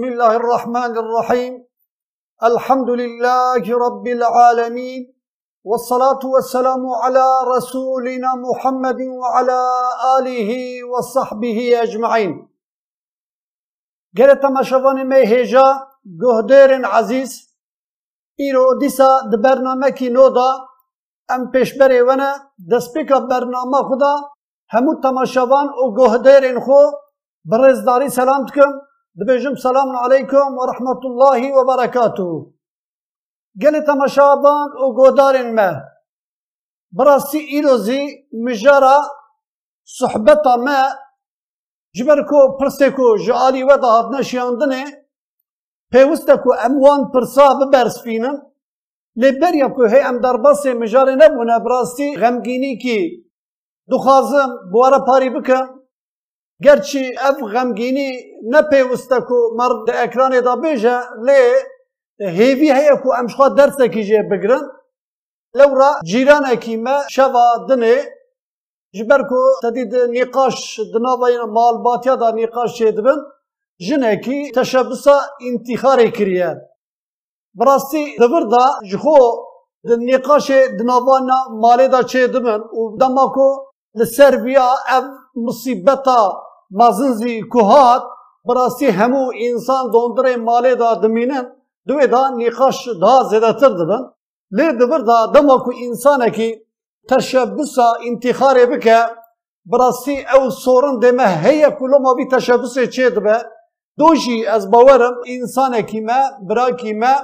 بسم الله الرحمن الرحيم. الحمد لله رب العالمين. والصلاة والسلام على رسولنا محمد وعلى آله وصحبه أجمعين. قالت ما شفاني مي هجا قهدير عزيز إيرو ديسا د برنامه کی نودا ام پیشبری ونه دسپیکا برنامه خدا همو تماشاوان و گهدیرین خو برزداری سلام تکم دبيجم سلام عليكم ورحمة الله وبركاته قال تمشابان وقدار ما براسي إلوزي مجارة صحبة ما جبركو برسكو جالي وضعت نشياندني پێویستەکو ئەموان پرسا ببەرسفینن لێبەریەکو در ئەم مجاری مژارێ نەبوونە غمگینی کی دوخوازم بوارە پاری بکم گرچی اف غمگینی نپیوسته کو مرد اکران دا بیجه لی هیوی هیا کو امشخوا درس کی جه بگرن. لورا جیران کی ما شوا دنه جبر کو تدید نقاش دناباین مال باتیا دا نقاش چه دبن جنکی تشبسا انتخاری کریه. براستی دبر دا جخو د نقاش دنابانا مالی دا چه دبن و دما کو لسر بیا اف مصیبتا مازنزی کوهات براستی همو انسان دوندره مالی دا دمینن دوی دا نقاش دا زیده تر دبن لی دبر دا دما کو انسانه کی تشبسا انتخاری بکه براستی او سورن دمه هیا کلو ما بی تشبسه چه دبه دوشی از باورم انسانه کی ما برا کی ما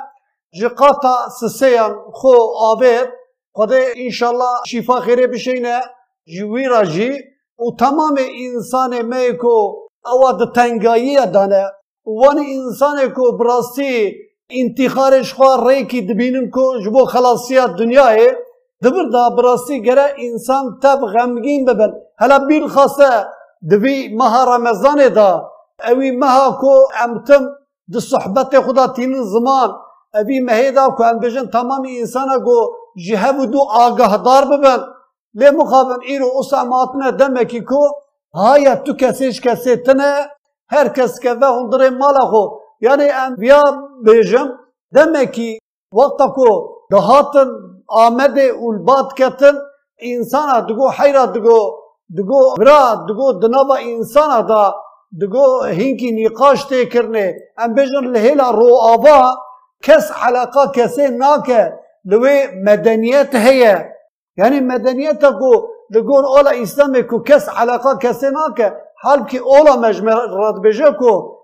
جقاتا سسیان خو آبید قده انشالله شفا خیره بشینه جوی را جی و تمام انسان می کو او د تنگایی دانه. وان انسان کو براستی انتخارش خواه ری کی دبینن کو جبو خلاصیات دنیای. دبر دا براستی گره انسان تب غمگین ببن. هلا بیل خاصه دوی مها رمضان دا. اوی مها کو امتم د صحبت خدا تین زمان. اوی مهیدا کو ام بجن تمام انسان گو جهب دو آگاهدار ببن. لی مخابن ایرو اساماتنا دمکی کو هایا تو کسیش کسی تنه هر کس که و هندره مالا خو۔ یعنی ام بیا بیجم دمکی وقتا کو دهاتن آمده اولبات کتن انسان دگو حیرا دگو دگو برا دگو دنابا انسان دا دگو هینکی نقاش تی کرنه ام بیجن لهیلا رو آبا کس علاقه کسی ناکه لوی مدنیت هیه یعنی مدنیت کو دگون اولا اسلامی کو کس علاقه کسی ناکه حال که اولا مجمع رد بجه کو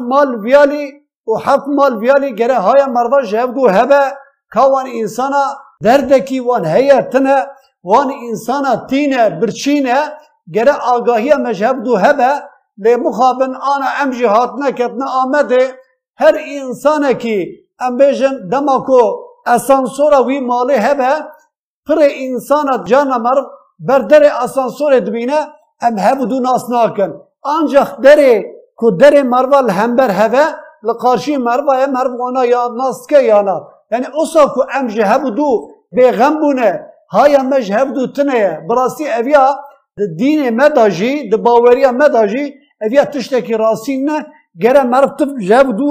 مال ویالی و مال ویالی گره های مروا جهبدو هبه کاوان انسانا دردکی وان هیه تنه وان انسانا تینه برچینه گره آگاهی مجهبدو هبه لی مخابن آنا ام جهات نکتنا آمده. هر انسان کی ام بیجن دما کو اسانسورا وی مالی هبه پر انسان جان مر بر در آسانسور دبینه ام هم دو ناس ناکن آنچه در که در مربال هم بر هوا لقاشی مربای مرب وانا یا ناس که یانا یعنی اصلا که ام جه هم دو به غم بونه های ام جه هم دو تنه براسی ایا دین مداجی دباوری مداجی ایا تشت کی راسی نه گره مرب تف جه هم دو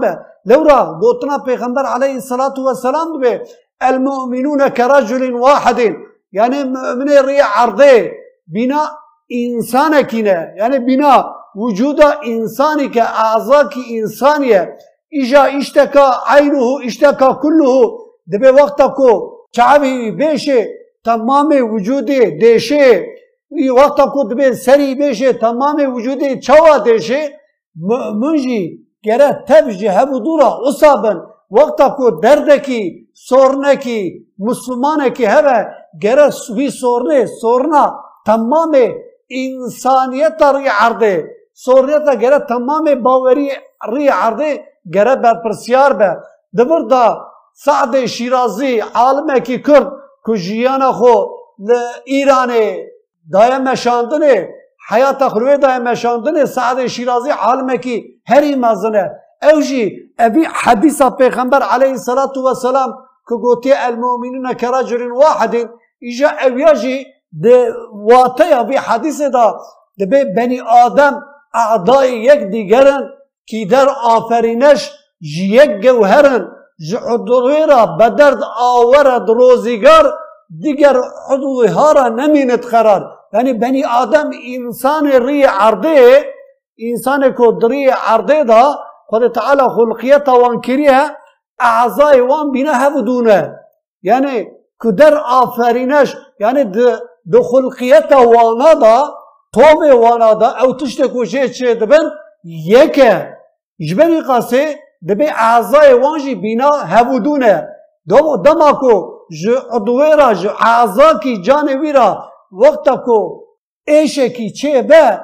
به لورا بوتنا پیغمبر علیه السلام دو به El-mu'minûne keraculin vahidin. Yani müminlere ardı. Bina insan ekine. Yani bina vücuda insanike azaki insaniye İşa işteka aynuhu işteka kulluhu. Debe vakta ko çavi beşe tamamı vücude deşe i vakta ko debe seri beşe tamamı vücude çava deşe mümin ji gere tevcih hebudura usaben. وقت کو درد کی سورنے کی مسلمان کی ہے گره سوی سورنے سورنا تمام انسانیت ری عرده سورنیت گره تمام باوری ری عرده گره بر پرسیار بر دبر دا سعد شیرازی عالم کی کرد کجیان خو ایرانے دایم شاندنه حیات خروه دایم شاندنه سعد شیرازی عالم کی هری مزنه اوجي ابي حديث پیغمبر عليه الصلاة والسلام كغوتي المؤمنون كرجل واحد اجا اوياجي ده واتي ابي حديث دا ده بني آدم اعضاء يك ديگرن كي در آفرينش جيك جوهرن جحضويرا بدرد آورد روزيگار دیگر عضوها را نمينت قرار. يعني بني آدم انسان ري عرضه انسان کو دري عرضه دا خود تعالی خلقیت وان کریه وان بینه هفدونه یعنی که در آفرینش یعنی دو خلقیت وأنا دا طوم وأنا دا أو تشت کوشه چه دبن؟ یکه جبری قاسه دبی اعضای وانجی بینا هبودونه دو دما کو جو را جو اعضا کی جانوی را وقتا کو ایشه چه به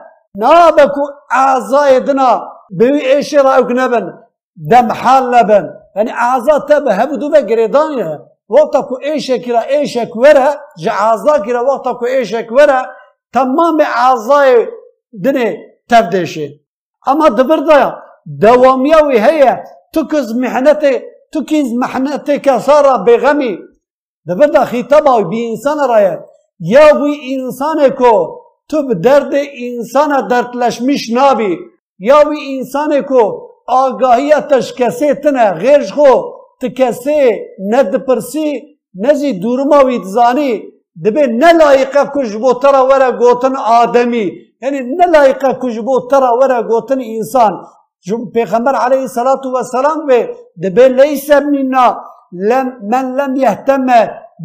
دنا. بوي ايشرا اكنبن دم حال لبن يعني اعزا تب هبدو بقريدانها وقتا كو ايشك را ايشك ورا جعازا كرا وقتا كو ايشك ورا تمام اعزاي دني تفديشي اما دبردا دواميوي هي تكز محنتي تكز محنتي كسارة بغمي دبردا خطابه بإنسان رايه یا. وی انسان کو تو درد انسان دردلشمیش نابی. یا وی انسان کو آگاهی تش کسی تنه غیرش خو تکسی ند پرسی نزی دورما وی دزانی دبی نلایقه کجبو ترا ورا گوتن آدمی. یعنی نلایقه کجبو ترا ورا گوتن انسان. جم پیغمبر علیه صلاة و سلام و دبی لیس منا لم من لم يهتم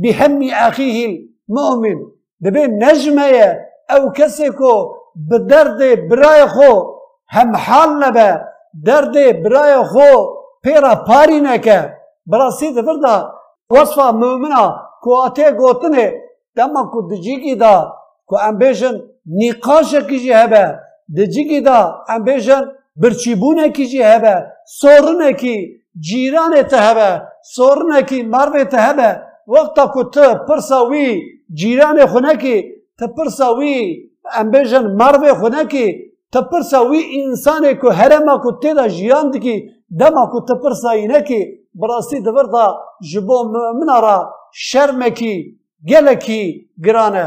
بهم اخيه المؤمن. دبی نجمه أو کسی کو بدرد برای خو هم حال نبه درد برای خو پیرا پاری نکه براسی دفردا وصفه مؤمنه کواته گوتنه دما کو دجیگی دا کو امبیشن نقاش کیجی هبه دجیگی دا امبیشن برچیبونه کیجی هبه سورنه کی جیران ته هبه سورنه کی مرو ته هبه وقتا کو ته پرساوی جیران خونه کی ته پرساوی امبیشن مرو خونه کی ته پرساوی انسان کو هرما کو ته دا جیان دکی دما کو ته پرساینه کی براستی دبردا جبو مؤمن را شرمکی گلکی گرانه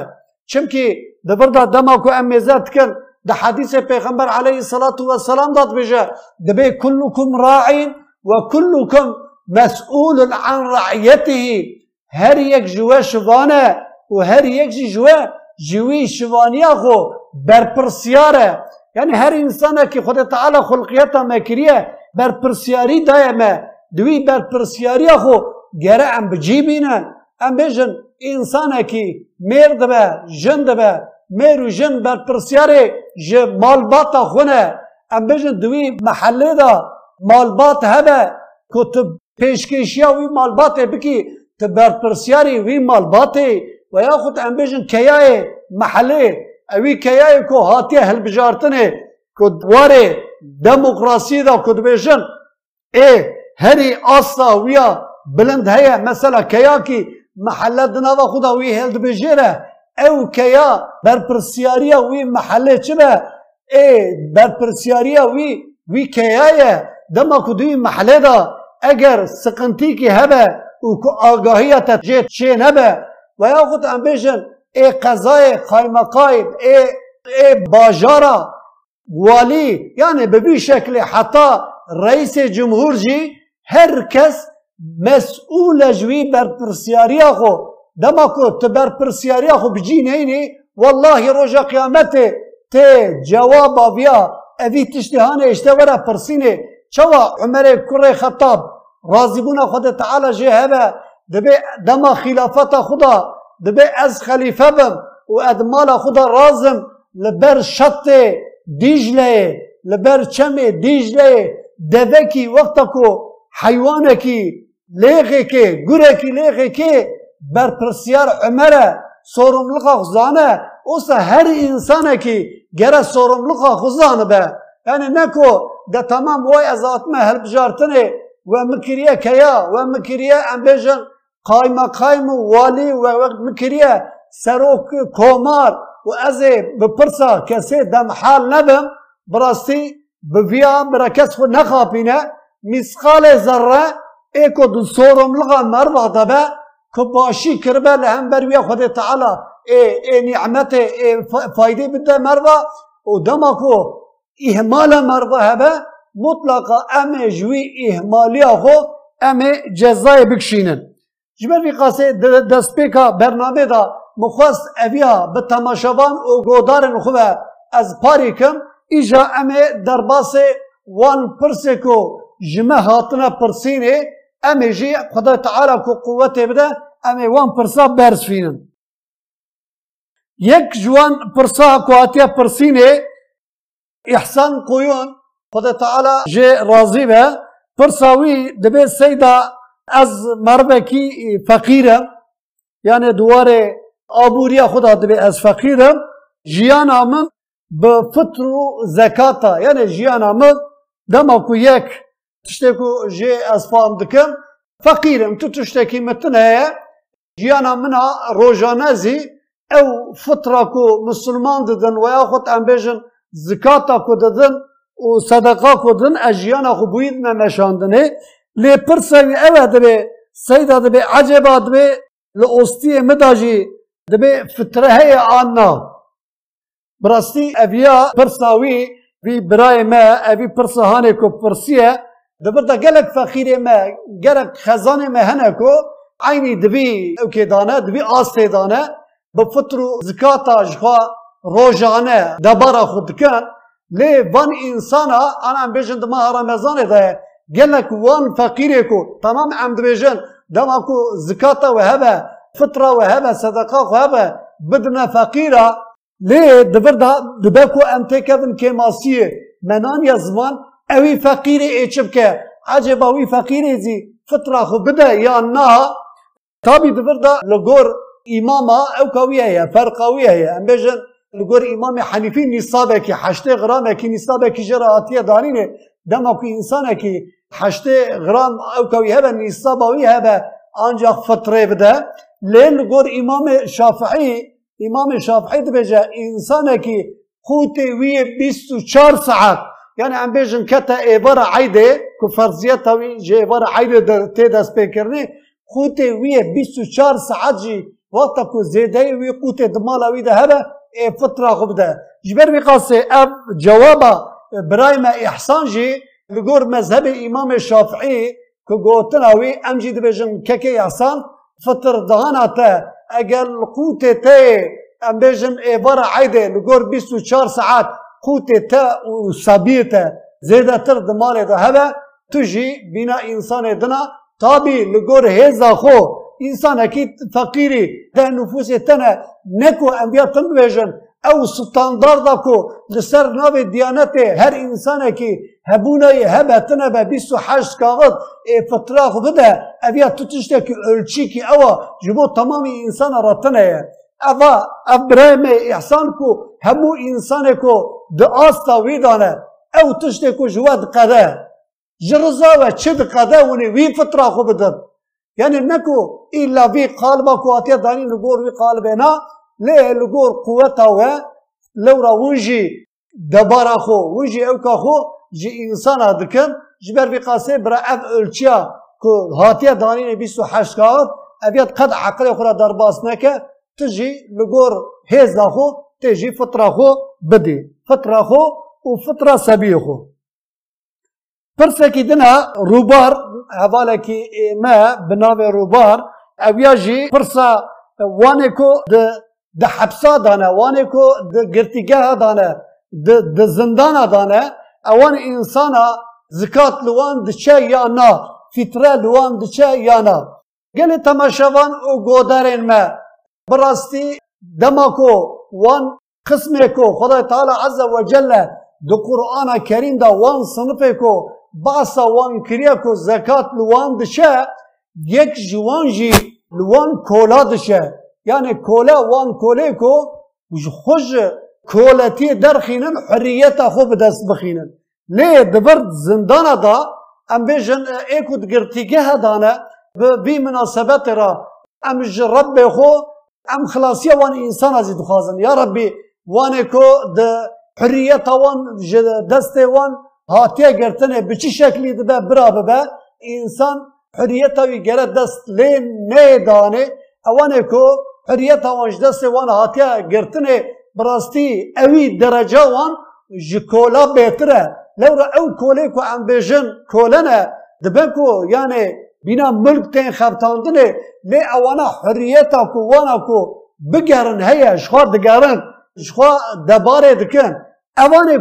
چمکی دبردا دما کو امیزات کن ده حدیث پیغمبر علیه الصلاة والسلام داد بجه دبی کلکم راعین و کلکم مسئول عن رعیته هر یک جوه شوانه و هر یک جوه جوی شوانیا خو برپرسیاره یعنی هر انسان که خود تعالی خلقیت مکریه برپرسیاری دایمه. دوی برپرسیاری خو گره ام بجیبینه ام بجن انسان کی مرد به جند به میر و جن برپرسیاری ج مالبات خونه. ام بجن دوی محله دا مالبات هبه. کتب پیشکشیا وی مالبات بکی تو برپرسیاری وی مالبات و یا خود ام بجن کیای محله اوی کیای کو هاتی هل بجارتنه کد واره دموکراسی دا کد بجن ای هری آسا ویا بلند مثلا كياكي محلات دناوا خدا وي هلد بجيره او كيا برپرسياريا وي محله چبه اي برپرسياريا وي وي كيايا دما كدوي محله دا اگر سقنتي كي هبه وكو آگاهية تجيت شين هبه وياخد امبيشن اي قضاي قايمقايب اي اي باجارة والي يعني ببي شكل حتى رئيس جمهور جي هر کس مسئول جوی بر پرسیاریا خو دما کو تو بر پرسیاریا خو بجی نینی والله روژا قیامت ته جواب آویا. اوی تشتهان اشته ورا پرسینه چوا عمر کره خطاب؟ راضی بونا خود تعالی جه هبه دما خلافت خدا. دبه از خلیفه بم و ادمال خدا رازم لبر شط دیجله لبر چم دیجله دوکی وقتا کو حیوانکی لیغی که گرکی لیغی که بر پرسیار عمره sorumluluğa خزانه. اوسا هر انسانه کی گره sorumluluğa خزانه به yani ne ko de tamam vay azatme helbjartine ve mikriye kaya ve قايمة قايمة والي ووقت مكرية سروك كومار وأزي ببرسا كسي دم حال نبم براسي بفيا مركز خو نخابينا مثقال زرة ايكو دسورم لغا مرضى دبا كباشي كربا لهم برويا خد تعالى اي اي نعمتي اي فايدة بدا مرضى ودمكو إهمال مرضى هبا مطلقا أمي جوي إهماليا خو أمي جزاي بكشينن جبر قاسه دستپیکا برنامه دا مخواست اویا به تماشاوان و گودارن خوبه از پاری کم ایجا ام درباس وان پرسه کو جمه هاتنا پرسینه ام جی خدا تعالی کو قوت بده ام وان پرسا برس فینن یک جوان پرسا کو اتیا پرسینه احسان قویون خدا تعالی جه راضی به پرساوی دبی سیدا از مربکی فقیرم یعنی دواره آبوریا خدا دبی از فقیرم جیانا من به فطر و زکاتا. یعنی جیانا من دما کو یک تشتی کو جه از فام دکم فقیرم. تو تشتکی متنه جیانا منا روژانزی او فطره کو مسلمان ددن و یا خود ام زکاتا کو ددن و صدقه کو ددن اجیانا خو بوید نشاندنه. لی پرسن اوه به سید به عجب به لاستی مداجی به فطره آن براستی اویا پرساوی وی برای ما اوی پرسهانه کو پرسیه دبرتا گلک فقیر ما گلک خزانه ما کو عینی دبی اوکی دانه دبی آسته دانه بفطر و زکاتا جخوا روجانه دبارا خود لی وان انسانا أنا بیشند ماه رمزانه ده ده گلک وان فقیره کو تمام عمد بیجن دما کو زکاتا و هبه فطره و هبه صدقه و هبه بدنا فقیره لی دبر دا دبکو انته کبن که ماسیه منان یا زمان اوی فقیره ایچب که عجبا وی فقیره زی فطره خو بده یا نه تابی دبر دا لگور اماما او قویه هي فرق قویه هي ام بجن لگور امام حنیفی نصابه که حشته غرامه که نصابه که جراتیه دارینه دما که انسانه که حشته غران أو کوي هبه نیسابا وی هبه. آنجا فطره بده. لين گور امام شافعی امام شافعی انسانا كي خوتي وي وی 24 ساعت. يعني عم بيجن كتا ايبارا عيدة كفرزيتا وي جي ايبارا عيدة تيدا بيكرني خوتي وي 24 ساعات جي وقتا كو زيداي وي قوتي دمالا وي ده هبا اي خوب ده. جبر بقاسي اب جوابا برايما احسان جي لگور مذهب امام شافعی که گوتنا وی ام جی دبیجن ککی احسان فطر دهانا تا اگر قوت تا ام بیجن ای بارا عیده لگور 24 ساعت قوت تا و سابیتا زیده تر دمالا ده هبه تجی بنا انسان دنا تابی لگور هیزا خو انسان اكيد فقيري ده نفوس تنا نكو انبياء تنبيجن أو ستاندارد کو لسر ناو دیانت هر انسان کی هبونای هبتنه به 28 کاغذ فتره خو بده اویا تتشته کی ölçü کی اوا جبو تمام انسان راتنه اوا ابراهیم احسان کو همو انسان کو د آستا ویدانه أو تشته کو جواد قده جرزا و چد قده ونی وی فتره خو بده يعني نكو إلا في قالبك واتي داني نقول في قالبنا ليه لقور قوته و لورا ونجي دبارا خو ونجي أو خو جي انسان ادكن جبر في قاسي برا اف اولتيا كو هاتيا دانين بيسو حشكا ابيات قد عقل أخرى درباسنك تجي لقور هيز خو تجي فترة خو بدي فترة خو وفترة سبيه خو برسكي دنها روبار هذالك ما بنابي روبار ابياجي فرسا وانكو د د حبسا دانه وانه کو د گرتیگه دانه د د زندان دانه اوان انسانا زکات لوان د چه یا نه فطره لوان د چه یا نه. گل تماشاوان او گودارین ما براستی دماکو وان قسمه کو خدای تعالی عز و جل د قرآن کریم دا وان صنفه کو باسا وان کریا کو زکات لوان دشه یک جوان جی لوان کولا دشه یعنی کولا وان کوله کو خوش کولتی درخینن حریت خو به دست بخینن. لی دبرد زندان دا ام بیجن ایکو دگرتیگه دانه بی مناسبت را. ام رب خو ام خلاصی وان انسان ازی دخوازن. یا ربی وانه کو د حریت وان دست وان هاتیه گرتنه به چی شکلی ده برا به انسان حریت وی گره دست لین نه دانه اوانه دست وان هاتیه گرتنه براستی اوی درجه وان جکولا بهتره. لورا او کولێ کو ئەم بێژن کۆلەنە دەبن کو یانێ بینا ملک تێن خەبتاندنێ لێ ئەوانە حریەتا کو وانە کو بگەرن هەیە شخوا دگەرن شخوا دەبارێ دکن. تو وانژی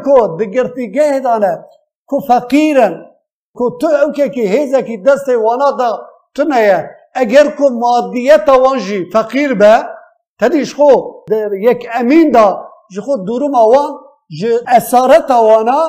فەقیر بە تدیش خۆ یەک ئەمیندا ji xwe dûruma wan ji esareta wana ew ji kola اگر کو مادیت وانجی فقیر به تدیش خو در یک امین دا جی خو دورم موان، جی اسارت وانا،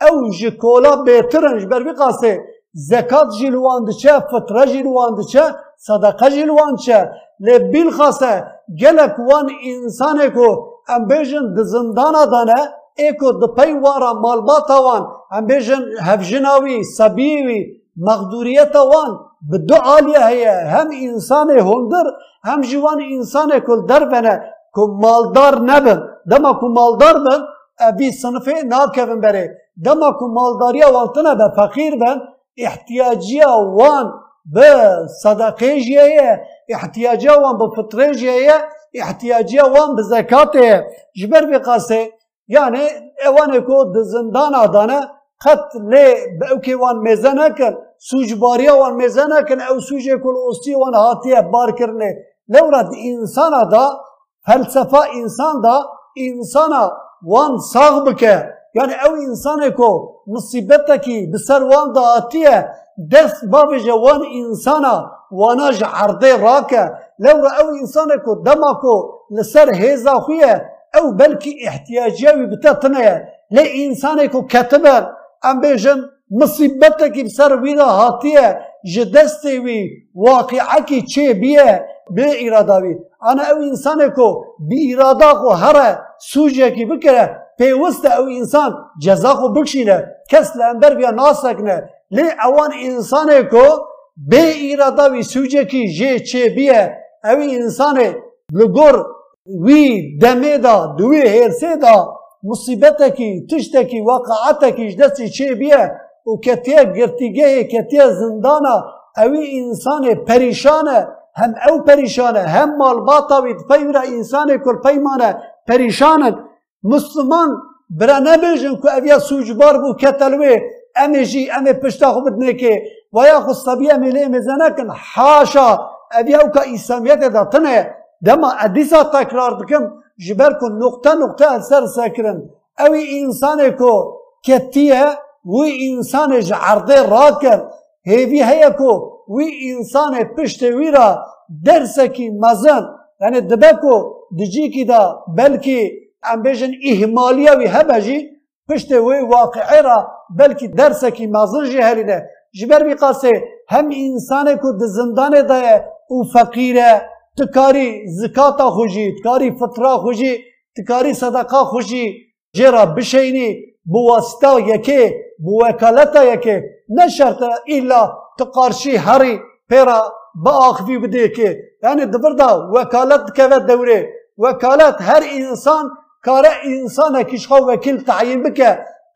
او جی کولا بیترن جی بر بقاسه زکات جلوان دچه فطره جلوان دچه صدقه جلوان چه لبیل خاصه گلک وان انسان اکو ام بیجن دزندان آدانه اکو دپی وارا مالبات وان، ام بیجن هفجناوی سبیوی مقدوریت وان. به دو آلیه هیه هم انسان هندر هم جوان انسان کل در بنه که مالدار نبن دما که مالدار بن ابی صنفه ناکفن بره دما که مالداریه وانتنه بن احتیاجیه وان به صدقه جیه احتیاجیه وان به فطره جیه احتیاجیه وان به زکاته جبر بقاسه یعنی اوانه که ده زندان آدانه قط لی به اوکی وان میزه نکن سوج سوجباریا وان مزنه کن أو سوج کل اوستی وان هاتیه بار کرنه. لورد انسان دا فلسفه انسان دا انسان وان ساغ بکه. یعنی أو انسان کو مصیبت کی بسر وان دا هاتیه. دست بابجه وان انسان وأنا عرضه راکه. لورا أو انسان کو دما کو لسر هیزا خویه. أو بلکی احتیاجی بتتنه لی انسان کو کتبه. ام بيجن مصیبت کی بسر وی را حاتی ہے جی دستی وی واقعی کی چی بی ہے بی وی. انا او انسان کو بی ایرادا کو هر سوجی کی بکر ہے او انسان جزا کو بکشی نه کس لئے بیا ناسک نه لی اوان انسان کو بی ایرادا وی سوجی کی جی چی بی ہے او انسان لگور وی دمی دا دوی حیرسی دا مصیبت کی تشت کی واقعات کی جدسی چی بیه. و کتیه گرتیگه کتیه زندانا، اوی انسان پریشانه هم او پریشانه هم مال باطا وید فیورا انسان کل پیمانه پریشانه. مسلمان برا نبیجن که اویا سوجبار بو کتلوی امجی جی امی پشتا خوب بدنکه ویا خود صبیه ملی مزنکن حاشا اویا او که ایسامیت دا تنه. دما ادیسا تکرار بکم جبر کن نقطه نقطه اثر سکرن. اوی انسان کو کتیه وی انسان ج عرضه را کرد. هیوی هیه کو؟ وی انسان پشت وی را درس کی مزن. یعنی دبه کو دجی کی دا بلکی ام اهمالیا وی هبجی پشت وی واقعی را بلکی درس کی مزن جی هلی جبر بی قاسه هم انسان کو دی زندان دا او فقیر تکاری زکاتا خوشی تکاری فطرا خوشی تکاری صدقا خوشی جرا را بشینی بواسطا یکی بوكالتيك نشرت إلا تقارشي هري بيرا بآخفي بديك يعني دبردا وكالت كذا دوري وكالت هر إنسان كار إنسان كشخا وكيل تعيين بك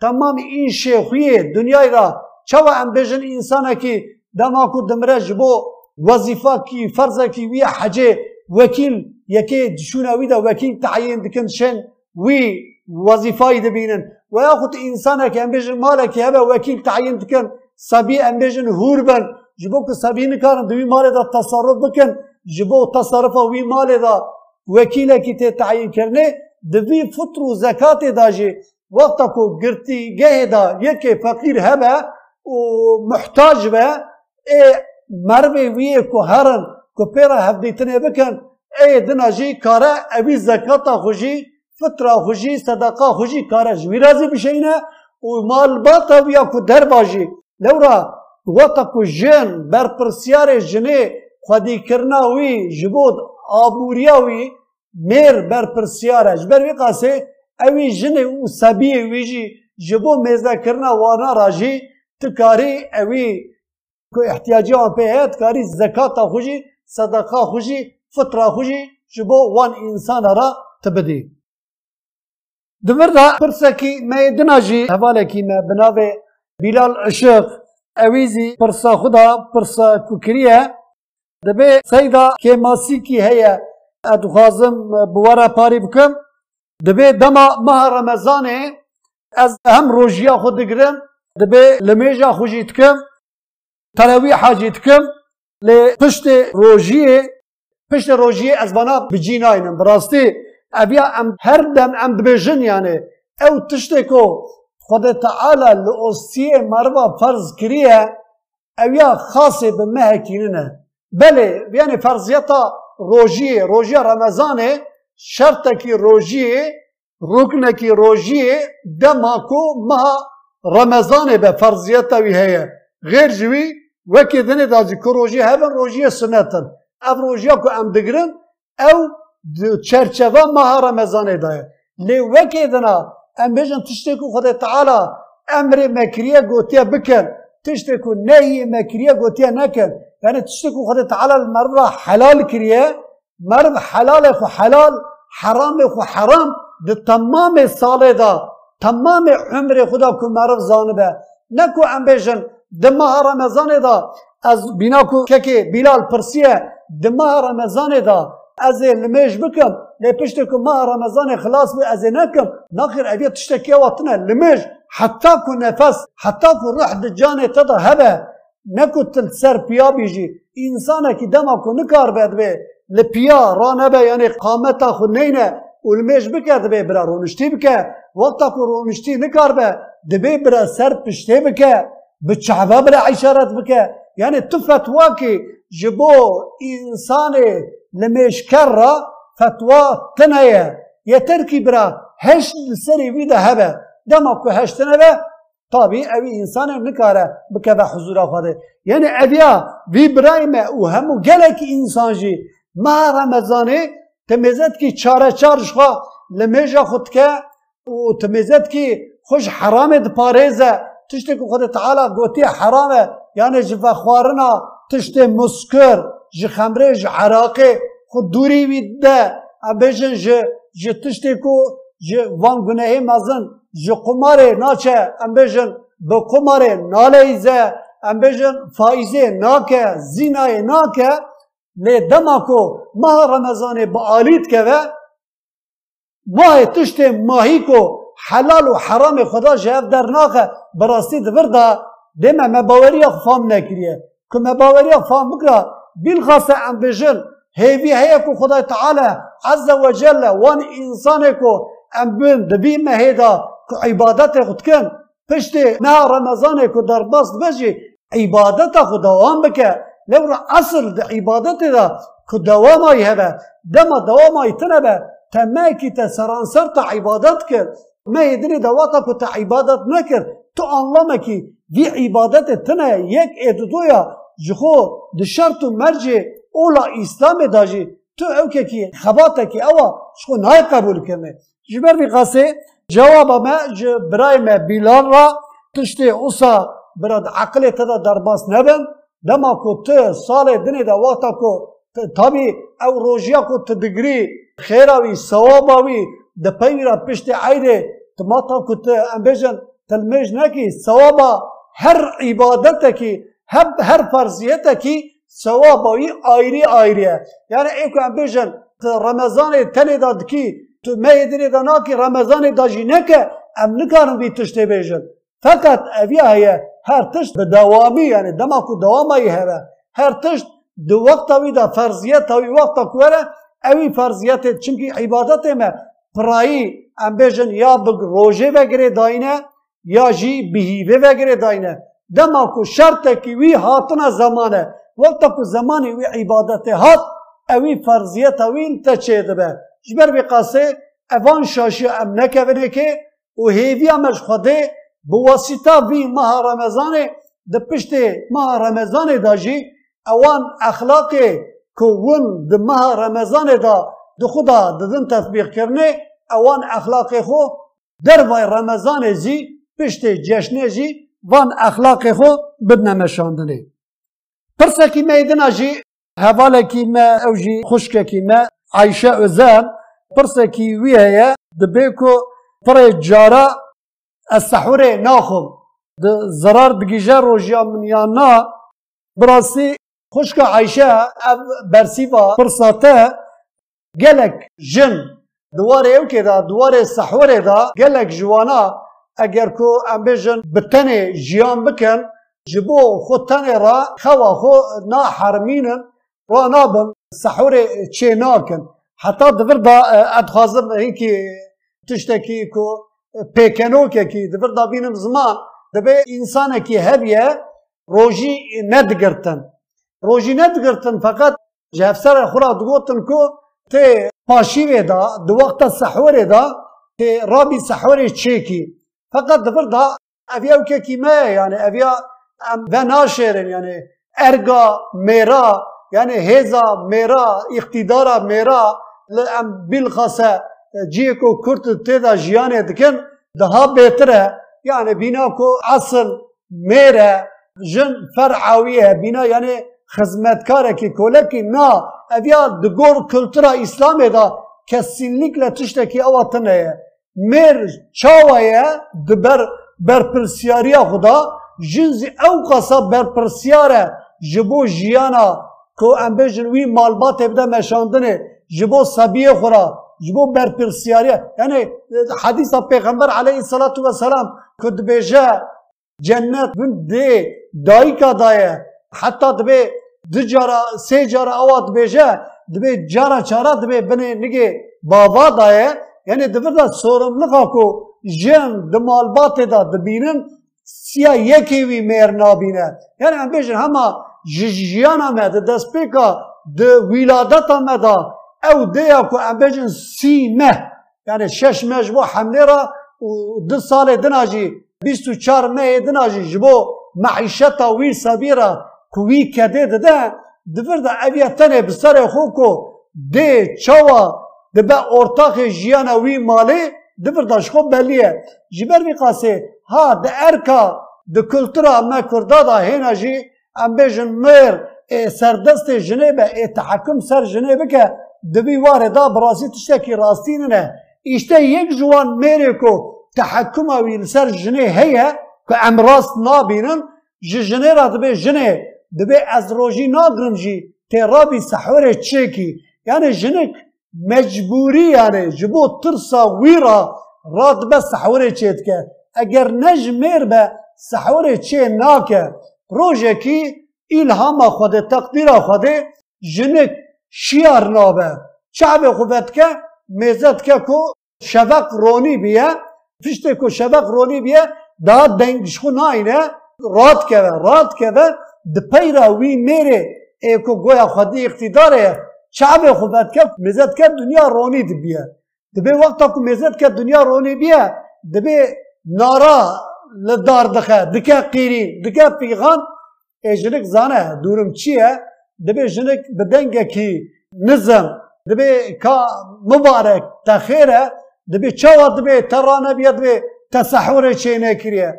تمام إن شيخوية دنيا را چوا ام بجن إنسان كي دماكو دمرج بو وظيفة كي فرزة كي ويا حجي وكيل يكي شونا ويدا وكيل تعيين دكن شن وي وظيفة يدبينن ويا وياخد إنسانك أم بيجن مالك هبا وكيل تعين تكن صبي أم بيجن هور جبوك صبي نكارن دوي مالي دا تصرف بكن جبو تصرفه وي مالي دا وكيلك تي تعين كرني دوي فطر وزكاة داجي وقتكو قرتي کو گرتی گه دا یکی فقیر هبه و به ای مربي ویه کو هرن کو پیرا هفدیتنه بکن. ای دناجی کاره اوی زکاة خوشی فطره خوشی صدقه خوشی کارج میرازی بشینه او مال با تا یا کو در لورا وقت کو جن بر پرسیار جنه خودی کرنا وی جبود آبوریا میر بر پرسیار اج بر وقاسه اوی جنه او سبیه وی جبو می‌زده کرنا وانا راجی تکاری اوی که احتیاجی آن پیه تکاری زکاة خوشی صدقه خوشی فطره خوشی جبو وان انسان را تبدیه xwe jî sedeqa xwe jî fitra xwe jî ji bo wan însana ra tu bidî Dimir da pirsekî me dina jî hevalekî me bi navê Bîlal Işık evî zî pirsa xwe da pirsa ku kiriye dibe seyda kêmasîkî heye ez dixwazim bi were parî bikim dibe dema meha Remezanê از هم روژیا خود دگرم دبه لمیجا خوشی دکم تراوی حاجی دکم لی پشت روژیه پشت روژیه از بنا بجی ناینم براستی اویا ام ابيا ام هر دم ام بجن يعني أو تشتكو خد تعالى لأوسية مروا فرز كريه أو يا خاص بمهكينه بل يعني فرزيتا روجي روجي رمضان شرطك روجي ركنك روجي دمكو ما رمضان بفرزيتا وهي غير جوي وكذا نتاجي كروجي هبن روجي سنة أو روجيكو ام دقرن أو چەرچەڤ مەها ڕەمەزانێدایە لێ وەکێ دنا ئەم بێژن تشتێک و خدای تعالا ئەمرێ مەکریە گوتیە بکەن تشتێک و نەیە مەکریە گوتیە نەکەن یعنی تشتێک و خدای تعالا مەڕە حەلال کریە مرد حلال خو حلال حرام خو حرام د تمام ساله دا تمام عمر خدا کو معرف زانبه نکو ام بیژن د ماه رمضان دا از بینا کو که بلال پرسیه د ماه رمضان دا از ئەزێ لمێژ بکەم لێ پشتێکم ما ڕەمەزانێ خلاص بێ ئەزێ نەکەم ناخر ئەبێ تشتێکیاواتنە لمێژ حتا کو نفس حتا کو روح دجانێ تەدا هەبە نەکو تل سەر پیا بیژی ئینسانێکی دەما کو نکار بێت بێ لە پیا ڕانەبە یانێ قامەتا خو نینە و لمێژ بکە دەبێ برا ڕۆنشتی بکە وەڵتا کو ڕۆنشتی نکار بە دەبێ برا سەر پشتێ بکە بچعبە برا عیشارەت بکە یعنی تفەت واکی ji bo însanê لميش كرة فتوى تنايا. يا تركي برا هش السري ويدا هبا. دمكو هش تنبا طبي أبي إنسان نكارة بكذا حضور أخوذي يعني أبيا في برايمة وهم جلك إنسان جي. ما رمضاني تمزت كي چارة چار شخوا. لميجا خدك وتمزت كي خش حرام دباريزة تشتكو خد تعالى قوتي حرام يعني جفا خوارنا تشتي مسكر جي خمره جي عراقي خود دوری ده. ابيجن جي جي تشتي کو جي وان گناهي مزن جي قماره ناچه. ابيجن به قماره ناليزه ابيجن فائزه ناکه زینای ناکه. لی دما کو ماه رمضان با آلیت که و ماه تشت ماهی کو حلال و حرام خدا جهف در ناخه. براستی دبر دا دیمه مباوری فام نکریه. كما باوريا فامكرا بالخاصة عن بجل هیوی هیا که خدای عز وجل وان إنسانكو ام بن دبي ما هيدا عبادت خود فشتي نا نه رمضانه که بجي باست بجی بك لو أصل بکه لورا اصل عبادت دا که دوامای هبه دما دوامای تنبه تماكي تسران سرت عبادتك ما يدري دواتك وتعبادت نكر. تو الله مكي دي عبادت تنه يك ادويا جخو د شرط و مرجع اولا اسلام داجی تو او که کی خباته کی اوا شخو نای قبول کنه جبر بی قاسه جواب ما برای ما بیلال را تشتی اوسا براد عقل تدا درباس نبن دما کو ته سال دنه دا وقتا کو تابی او روژیا کو تدگری خیراوی ثواباوی د پیرا پشت عیده تماتا کو ته امبیجن تلمیج نکی ثوابا هر عبادت کی هر هر فرضیت کی ثواباوی آیری آیریه یعنی ایکو امبیجن رمضان تنه داد کی تو میدنی دا ناکی رمضان داجی نکه ام نکارم بی فقط اویا هیه هر تشت به دوامی یعنی دما کو دوامایی هره هر تشت دو وقت وی دا فرضیت وی وقت کوره اوی فرضیت چونکی عبادت ما پرایی ام بیجن یا بگ روژه وگره داینه یا جی بهیوه وگره داینه دما کو شرط کی وی هاتنا زمانه وقت کو زمانی وی عبادت هات اوی فرضیت وی تا چه دبه جبر بی قاسه اوان شاشی ام نکونه که و هیوی امش خوده بواسطه وی ماه رمضان د پشت ماه رمضان دا جی اوان اخلاق کون د ماه رمضان دا د خدا د دن تطبیق کرنه اوان اخلاق خو در وای رمضان زی پشت جشن زی وان اخلاق خو بدنا مشاندنه پرسه کی میدنا جی حواله کی ما او جی کی ما عایشه ازان پرسه کی وی هیا د بیکو پر جارا السحور ناخم د zarar digije rojiya min ya na birasî xuşka Ayşe ev bersîva pirsate gelek jin diwarê ew kê da diwarê sehurê da gelek اگر کو ام بجن بتنه جیان بکن جبو خود تنه را خوا خو نا حرمینن را نابن سحور چه ناکن حتی دبر دا ادخوازم هیکی تشتکی کو پیکنو که کی دبر دا بینم زمان. دبه انسان کی هبیه روژی ندگرتن. روژی ندگرتن فقط جهفسر خورا دگوتن کو تی پاشیوه دا دو وقت سحور دا تی رابی فقط دبر دا اویا او که کی یعنی اویا و ناشیرن یعنی ارگا میرا یعنی هزا میرا اقتدارا میرا ام بیل خسه جی کرد تدا جیانه دکن دها بهتره. یعنی بینا کو اصل میره جن فرعویه بینا یعنی خدمتکاره کی کله کی نا. اویا دگور کلترا اسلامه دا کسی نیکله کی آواتنه میر چاوایا دبر بر پر خدا جنز او قصه بر پر جبو جیانا کو امبژن وی مالبات بده مشاندنی جبو سبی خورا جبو بر پر یعنی حدیث پیغمبر علی صلاتو و کد کتبجه جنت د دی دایکا دای خطت به دجرا سجرا اواد بهجه دبی جرا چرا دبی بنه نگی باواد دای yani divir da sorumluluka ku jin di malbatê da dibînin siya yekê wî mêr nabîne yani em bêjin hema ji jiyana me di destpêka di wîladeta me da ew dêya ku em bêjin sî meh yani şeş meh ji bo hemlê ra û di salê dina jî bîst û çar mehê dina jî ji bo meîşeta wî sebî ra ku wî kedê dide divir da ev دبه ارتاق جیان مالی مالی دبرداش خوب بلیه جبر میقاسه ها د ارکا د کلتورا ما کردا دا هینا جی ام بیجن مر سردست جنیب سر جنیب که دبی واره دا براسی تشتکی راستین یک جوان میره کو تحکم سر جنی هیه که ام راست نابینن جی جنی را دبی جنی دبی از روژی ناگرم جی تیرابی سحور چیکی یعنی جنک مجبوری یعنی جبو ترسا ویرا راد بس سحوری چید که. اگر نج میر با سحوری چی نا که کی؟ الهام خود تقدیر خود جنک شیار نابه. چه به خوبت که؟ می‌زد که کو شبق رونی بیا پیشت کو شبق رونی بیا دا دنگش خو ناینه. راد که با راد که با دپیرا وی میره. ای کو گویا خودی اقتداره. شعب خوبت که مزد کف دنیا رونی دی بیا دبی وقتا کو مزد کف دنیا رونی بیا دبی نارا لدار دخه دکه قیری دکه پیغان ای زنه زانه دورم چیه؟ دبی جنک بدنگه کی نزم. دبی کا مبارک تخیره دبی چوا دبی ترانه بیا دبی تسحوره چینه کریه.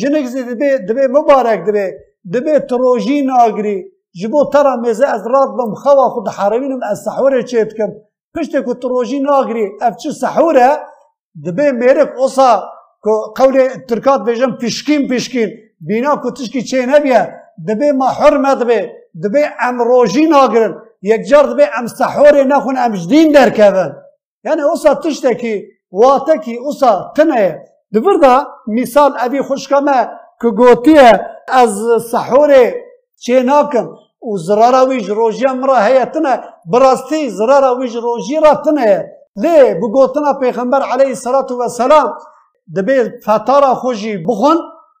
جنک زی دبی مبارک دبی. دبی تروجی ناگری. جبو ترا مزا از راد بم خوا خود حاروین از سحوره چهت کم پشت کو روشی ناگری اف چه سحوره دبه میرک اصا قول ترکات بجم پشکین پشکین بینا تشکی چه نبیا دبه ما حرمه دبه دبه ام روشی ناگر یک جار دبه ام سحوره نخون امجدین در کهون یعنی اصا تشتاکی واتاکی اصا تنه دبردا مثال ابي خوشکمه که گوتیه از سحوره چه ناکم و زرارا ویج روژیا مرا هەیە تنە بڕاستی زرارا ویج ڕۆژی را تنەیە لێ بگوتنا پێخەمبەر عليه سەلات و سەسلام دەبێ فەتارا خۆشی بخۆن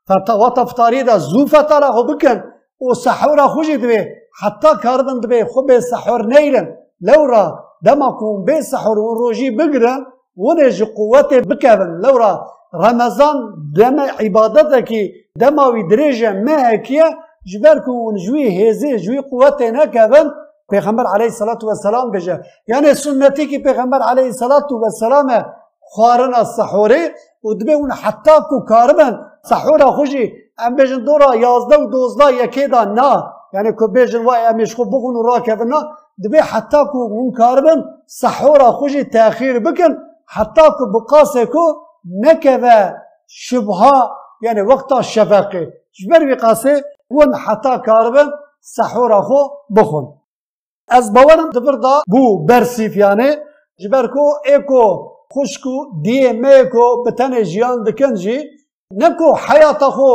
فەتەواتە فتاریدا زوو فەتارا خۆ بکەن و سەحورا خۆشی دەبێ حتا کاردن دەبێ خۆ بێ سەحور نەیلن لەورا دەما کوون بێ سەحور و ڕۆژی بگرن ونێ ji قوتê bikevin lewra remezan deme îbadeteke demaî dirêje mehekiye جبالك ونجوي هزي جوي قوتنا كبن پیغمبر علیه الصلاة والسلام بجا. يعني سنتي كي پیغمبر علیه الصلاة والسلام خارنا الصحوري ودبيون و دبه اون حتی که سحورا ام بجن دورا یازده و دوزده یکی نا. يعني كو که بجن وای امیش خوب بخون و را کفن نه دبه حتی که اون کارمن سحورا خوشی تأخیر بکن. حتی که بقاسه که شبها يعني وقتا شفقه qasê hûn heta karibin sehora xwe bixwin ez bawerim dibir da bû bersîf yani ji ber ku ê ku خوشکو دیه میکو بتن جیان دکن جی. نکو حیات خو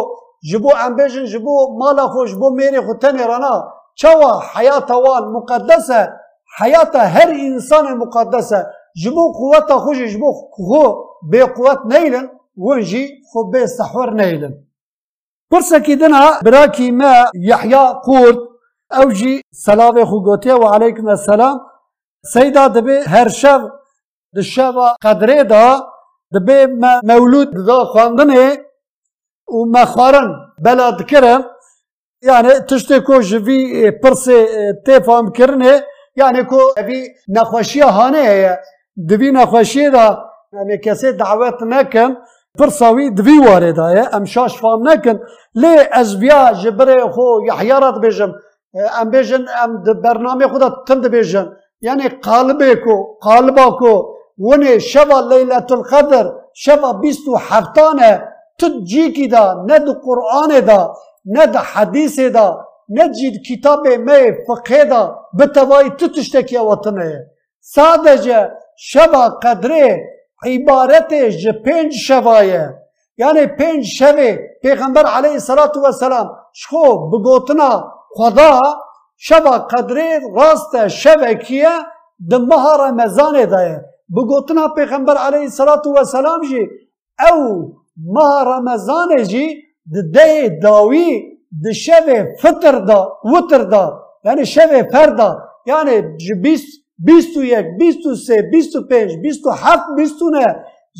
جبو امبیجن جبو مالا خو جبو میری خو تنی رانا. چوا حیات وان مقدسه حیات هر انسان مقدسه. جبو قوت خوش جبو خو به قوت نیلن ونجی خو به سحور نیلن. برسكي دنا براكي ما يحيى قورد اوجي سلام و وعليكم السلام سيدا دبي هر شب دشبا قدري دا دبي ما مولود دا خواندنه وما خارن بلا ذكرن يعني تشتي كو جفي برسي تفهم كرنه يعني كو ابي نخوشيه هانه دبي نخوشيه دا يعني کسی دعوت نکن پرساوی وی واره دا یا ام شاش فام نکن لی از بیا جبره خو یحیارات بیجم ام بیجن ام برنامه خودا تم ده یعنی قالبه کو قالبا کو ونه شبا لیلت القدر شبا بیستو و حفتانه تد جی کی دا ند قرآن دا ند حدیث دا ند کتاب می فقه دا کی تتشتکی ساده سادجه شبا قدره عبارت ج پنج شوایه. یعنی پنج شوه پیغمبر علیه صلات و سلام شخو بگوتنا خدا شبا قدره راست شبه کیه؟ ده مها رمضان دایه بگوتنا پیغمبر علیه صلات و سلام جی او مها رمضان جی ده ده داوی ده شب فطر دا وطر دا. یعنی شبه فردا یعنی جبیست 21 23 25 27 29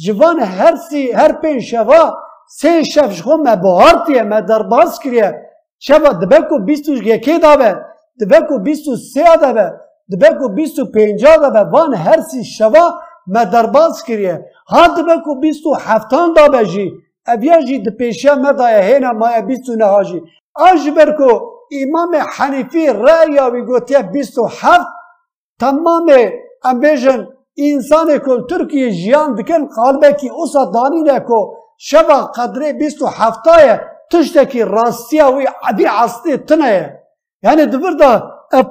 جوان هر سی هر پنج شوا سه شف شو ما بهارتیه ما در باز کریه شوا دبکو 21 دابه دبکو 23 دابه دبکو 25 دا به وان هر سی شوا ما در باز کریه ها دبکو 27 دابه جی اویا جی د پیشه ما دا هینا ما 29 جی اجبر کو امام حنیفی رأی آوی گوتیه 27 تمام امبیشن انسان کل ترکیه جیان دکن قلبه کی اوسا دانینه که شبا قدره بیست و هفتایه تشتکی راستی وی عدی عصتی تنه. یعنی دبر دا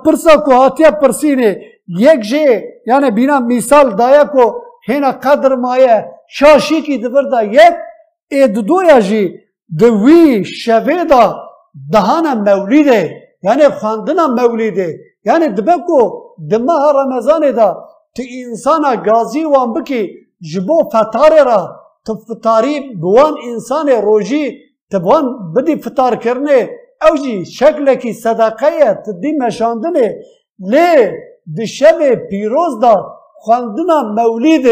پرسا کو هاتیه پرسینه. یک جه یعنی بینا مثال دایا کو هینا قدر مایه. شاشی کی دبر دا یک اید دویا جی. دوی شوه دا دهان مولیده یعنی خواندن مولیده یعنی دبکو د ماه رمضان دا ته انسان غازی وان بکی جبو فطار را ته فطاری بوان انسان روجی ته بوان بدی فطار کرنے اوجی شکل کی صدقه ته دی مشاندنه ل د شب پیروز دا خواندنا مولید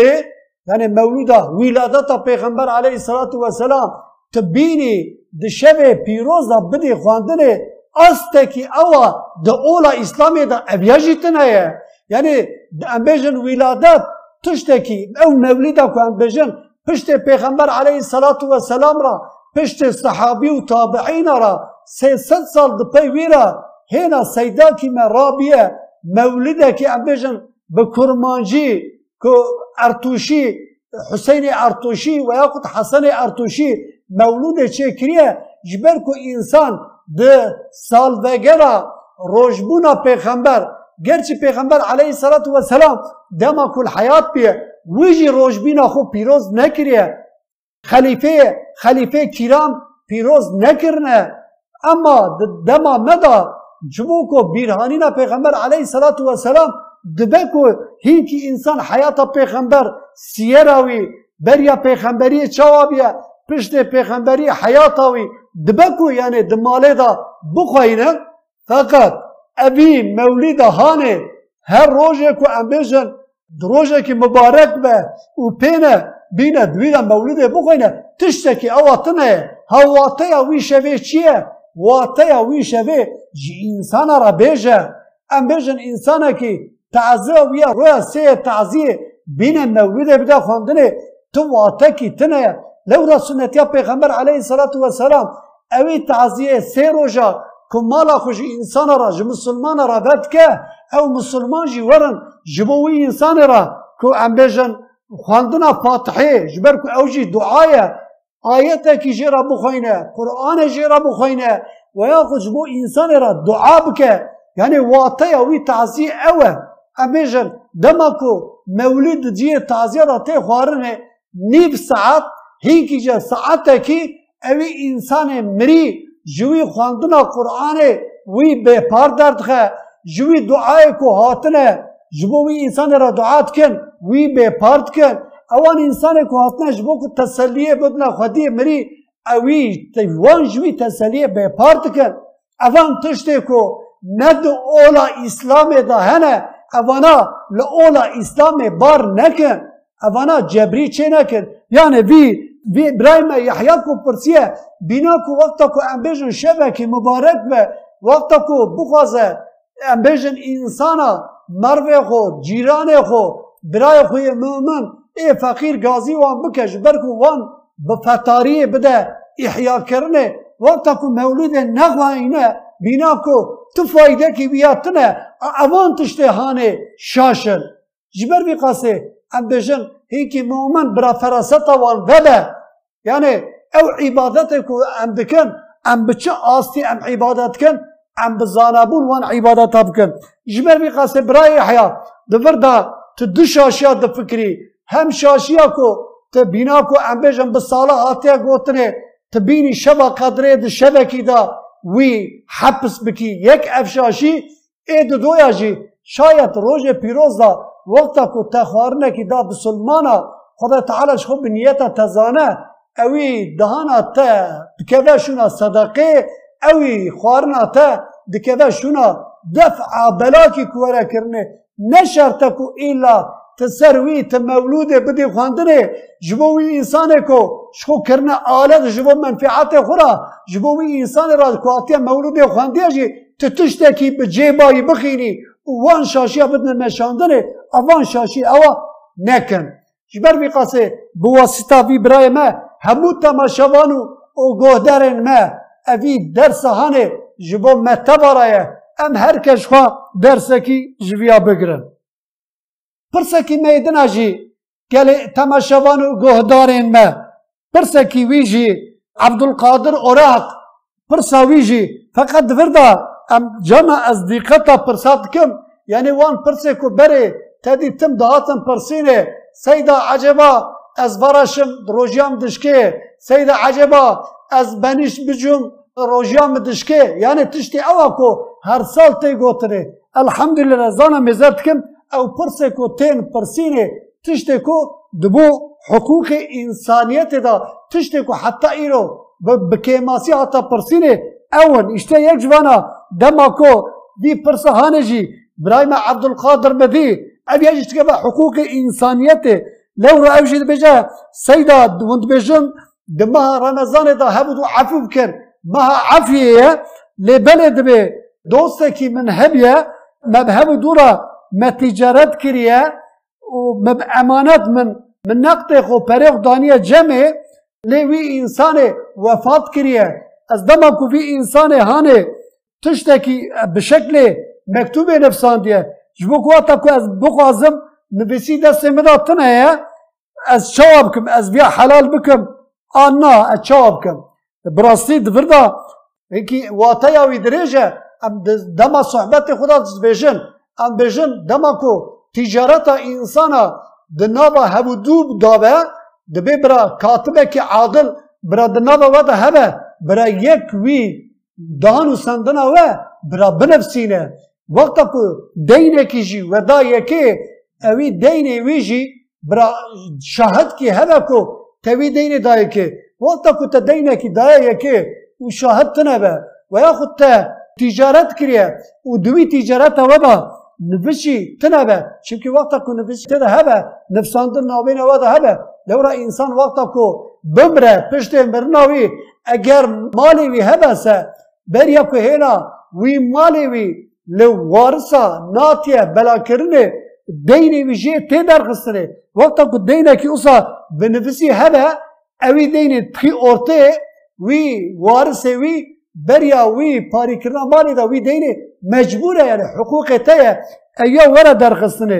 یعنی مولودا ولادت پیغمبر علی صلوات و سلام تبینی د شب پیروز دا بدی خواندنه آسته که آوا دولا اسلامی دا ابیاجی تنایه یعنی دنبجن ولادت تشت که او مولیده که دنبجن پشت پیغمبر علیه سلام و سلام را پشت صحابی و تابعین را سی ست سال دو پی ویرا هینا سیده که من رابیه مولیده که دنبجن بکرمانجی که ارتوشی حسین ارتوشی و یا قد حسن ارتوشی مولود چه کریه جبر که انسان ده سال دگرا روشبونا پیغمبر. گرچه پیغمبر علیه صلات و سلام دما کل حیات بیه ویجی روشبینا خو پیروز نکریه. خلیفه خلیفه کرام پیروز نکرنه. اما دما مدا جموکو بیرهانینا پیغمبر علیه صلات و سلام دبه کو هینکی انسان حیات پیغمبر سیراوی بریا پیغمبری چوابیه پشت پیغمبری حیات دبکو یعنی دماله دا بخوینه فقط ابی مولید هانه هر روزه کو امبیشن دروزه کی مبارک به او پینه بینه دوید مولیده بخوینه تشتی که اواتنه ها واته یا وی شوه چیه؟ واته یا وی شوه جی انسان را بیشه امبیشن انسان کی تعزیه ویا رویا تعزیه بینه مولیده بدا تو واته کی تنه. لورا سنتیا پیغمبر علیه الصلاة والسلام اوی تعزیه سه روژا که مالا خوش انسان را جو مسلمان را بد که أو مسلمان جی ورن جبوی انسان را که ام بیجن خواندنا فاتحه جبر که أو جی دعایه آیته کی جرا بخوینه قرآن جرا بخوینه و یا خود جبو انسان را دعا بکه. یعنی واته وی تعزیه اوه. امیجن دما کو مولد جی تازیه دا تی خوارنه نیب ساعت هیکی جا ساعت کی اوی انسان مری جوی خواندنا قرآن وی بے پار درد خه جوی دعای کو هاتنه جبوی انسان را دعات کن وی بے پارد کن. اوان انسان کو هاتنه جبو کو تسلیه بدنا خودی مری اوی وان جوی تسلیه بے پارد کن. اوان تشته کو ند اولا اسلام دا هنه اوانا لأولا اسلام بار نکن. اوانا جبری چه نکن؟ یعنی وی وی ابراهیم یحیی کو پرسیه بینا کو وقتا کو امبیجن شبه که مبارک به وقتا کو بخوازه امبیجن انسانا مروه خو جیران خو برای خوی مومن ای فقیر گازی وان بکش برکو وان بفتاری بده احیا کرنه. وقتا کو مولود نخواهینه بینا کو تو فایده کی بیاتنه اوان تشته هانه شاشن. جبر بی قاسه ام هيكي مؤمن برا فرسته وان يعني أو عبادتك ام بكن ام بچه آستی ام عبادتك ام بزانابون وان عبادت بكن جمر بي قاسي براي حيا دور دا تدو شاشيا دفكري هم شاشيا كو تبينا كو ام بجن بساله هاتیا قوتنه تبيني شبا قدره د شبکی دا وي حبس بكي يك افشاشي افشاشی دو دویا جی شاید روژ پیروز دا xwarinekî da bi sulmana Xda Teala ji xwe bi niyeta te zane اوی دهانا تا دکوه شونا صدقه اوی خوارنا تا دکوه شونا دفع بلاکی کوره کرنه نشرته کو ایلا تسروی تمولود بدی خواندنه جبوی انسان کو شخو کرنه آلت جبو منفعات خورا جبوی انسان را کواتی مولود خواندیه جی تتشته کی به جیبایی بخینی وان شاشی بدن مشاندنه اوان شاشی اوا نکن. جبر بی قاسه بواسطه بی برای ما همو تماشاوان و گهدرین ما. اوی درس هانه جبو متبارایه ام هر کش خوا درسکی جویا بگرن. پرسکی میدن آجی گلی تماشاوان و گهدارین ما. پرسکی ویجی عبدالقادر اوراق. پرسا ویجی فقط وردا ام جمع از دیقتا پرسات کم یعنی وان پرسکو بره تدی تم دهاتن پرسینه سیدا عجبا از براشم روژیام دشکه سیدا عجبا از بنیش بجوم روژیام دشکه یعنی تشتی اوا کو هر سال تی گوتره الحمدلله زانا مزرد کم او پرسه کو تین پرسینه تشتی کو دبو حقوق انسانیت دا تشتی کو حتی ایرو بکیماسی حتی پرسینه اول اشته یک جوانا دما كو دي برسا هانجي برايما عبد القادر مدي ابي أجي تكبا حقوق انسانيته لو راه اوجد بجا سيدا وند بجن دما رمضان دا هبدو عفو بكر ما عفيه لبلد بي دوستكي من هبيا ما بهبو دورا ما تجارت كريا وما بامانات من من نقطه خو بريق دانيه جمعي لوي انسان وفات كريا از دما كو في انسان هاني إنسان هاني تشتكي بشكل مكتوب نفسان ديه جبو قواتا كو از بخوازم نفسي دست مداتنا يا از شواب بكم از بيا حلال بكم آنا از شواب بكم براستي دفردا هيكي واتايا ويدريجا ام دما صحبت خدا بيجن ام بيجن دما كو تجارتا انسانا دنابا هبو دوب دابا دبي برا كاتبه كي عادل برا دنابا ودا هبه برا يك وي دانو سندنا و برا بنفسينه وقتا کو دینه کی جی ودا یکی اوی دینه وی جی برا شاهد کی هدا کو توی دینه دای که وقتا کو تا دینه کی دای یکی و شاهد تنبه و یا خود تا تجارت کریه و دوی تجارت ودا نفشی تنبه چونکه وقتا کو نفشی تنه هبه نفساندن نابین ودا هبه لورا انسان وقتا کو بمره پشت مرناوی اگر مالی وی هبه سه بریا کو هینا وی مالی وی لو وارسا ناتیه بلا کرنه دینی ویجی تی درخستنه وقتا که دینه که اصا بنفسی هبه اوی دینی تخی ارته وی وارسه وی بریا وی پاری کرنا مالی دا وی دینی مجبوره یعنی حقوق تیه ایا ورا درخستنه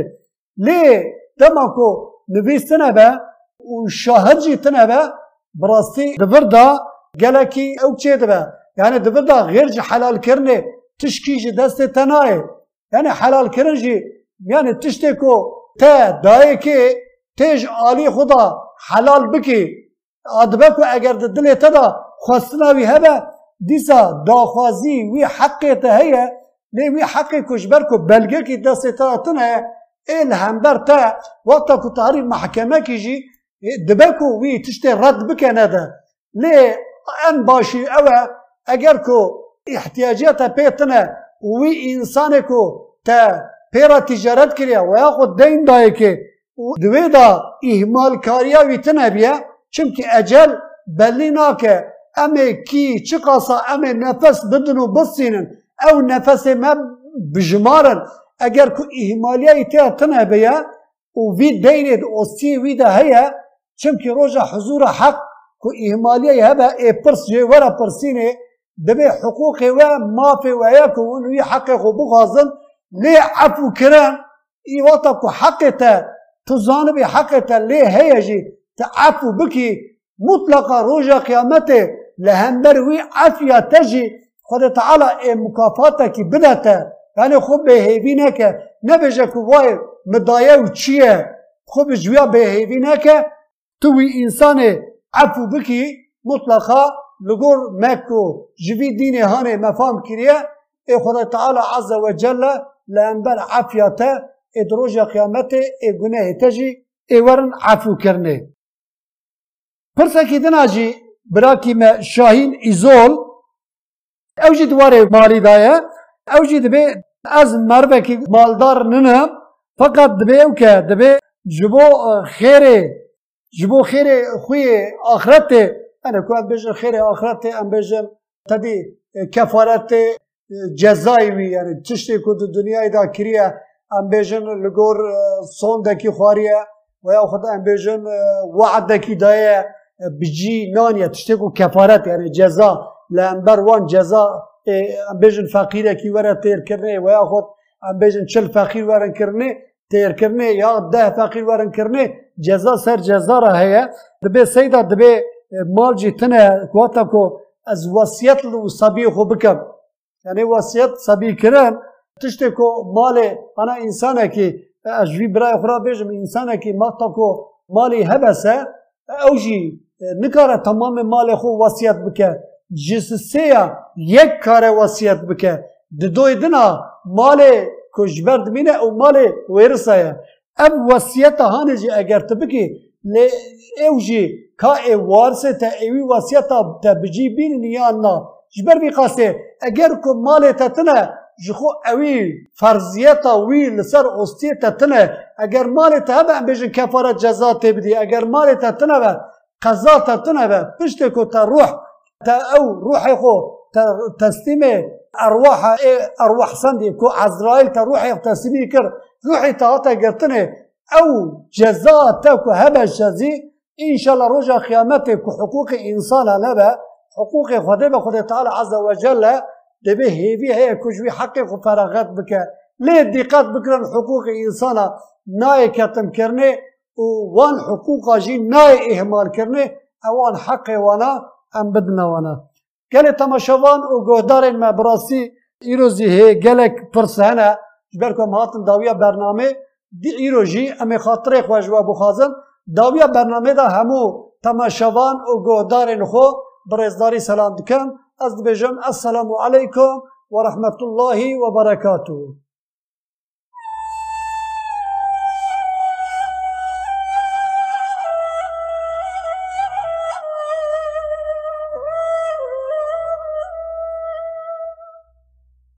لی دما کو نویستنه به و شاهد جی تنه به براستی دبر دا گلکی او چه دبه یعنی دبر دا غیر حلال کرنه تشکی جی دست تنایه یعنی حلال کرن جی یعنی تشتی کو تا دایه که تیج آلی خدا حلال بکی. آدبه کو اگر دل تدا خواستنا وی هبه دیسا داخوازی وی حق ته هيا لی وی حق کشبر کی دست تنه ال همبر تا وقتا کو تاری محکمه کیجی دبه کو وی تشتی رد بکنه ده لی ان باشی اوه اگر کو احتیاجات پیتنه وی انسان کو تا پیرا تجارت کریا و یا خود دین دای که دوی دا اهمال کاریا ویتنه بیا چونکه أجل بلی ناکه امی کی چه قاسا امی نفس بدن و بسینن أو نفس ما بجمارن. اگر کو اهمالیه ایتا تنه بیا و وی دینید اوستی وی دا هیا چونکه روژا حضور حق کو اهمالیه هبه ای پرس جه ورا پرسینه دبي حقوقي و ما في وياك وانه يحقق بغازن ليه عفو كران إي وطك حقته تزانب حقته ليه هيجي تعفو بكي. مطلقة روجا قيامته لهم بروي عفيا تجي. خد تعالى إي مكافاتك بدته يعني خب بهيبينك نبجك واي مدايه وچيه خب جويا بهيفينك توي انسان عفو بكي. مطلقة لغور مکو جوي ديني هاني مفام کریه اي خدا تعالى عز و جل لانبر عفيته ادروج دروژ قیامته ای گناه تجی ای ورن عفو کرنه. پرسه که دناجی براكي ما شاهين ازول أو جی دواره ماری دایه أو جی دبی از مروکی مالدار ننه فقط دبي اوكا دبي جبو خيري جبو خيري خوی آخرته أنا يعني كنت بجر خير آخرتي أم بجر تبي كفارت جزایوی يعني تشتی که الدنيا دا کریه أم بجر لگور سون دکی خواریه ويا یا أم بجر وعد دکی دایه بجي نانیه تشتی که کفارت یعنی جزا لانبر وان جزا إيه، أم بجر فقيرة كي ورا تير كرني ويا یا أم بجر چل فقير ورا كرني تير كرني يا ده فقير ورا كرني جزاء سر جزاء را هیه دبه سیده دبه مال جي تنا كواتاكو از وصيت لو صبي خو بكم يعني وصيت صبي كرن تشتكو مالي انا انسانه كي اجوي براي اخرى بيجم انسانه كي ما تاكو مالي هبسه اوجي نکاره تمام مال خو وصیت بکه. جسسه یک کار وصیت بکه. دوی دنا مال کجبرد مینه او مال ورسه اب وصیت هانه جی اگر تبکی لأوجي كا وارثة تأوي وصيتا تبجي بين نيانا جبر في قاسي اگر كو مالي تتنا جخو اوي فرضيتا وي لسر اوستي تتنا اگر مالي تهبا بيجن كفارة جزا تبدي اگر مالي تتنا با قضا تتنا با بشتكو تروح تا روح تا أو روح خو تسليمي ارواح ارواح صندي كو عزرائيل تروحي تسليمي كر روحي تهاتا قرتني أو جزاء تاكو هبا الشزي إن شاء الله رجع قيامتك حقوق إنسان نبا حقوق خدا به خدا تعالى عز وجل دبه هيفي هي كجوي حقق فراغات بك. ليه دقات بكرن حقوق إنسان ناي كتم كرنه وان حقوق جي ناي إهمال كرنه أوان حق وأنا أم بدنا وأنا. قال تماشوان و گهدارن ما براسی ایروزی هی گلک پرسهنه جبرکم هاتن داویا برنامه دی ایروجی امی خاطره خوشوا بخازن داویا برنامه دا همو تماشوان و گهدارن خو برزداری سلام دکن از بجم السلام علیکم ورحمة الله وبركاته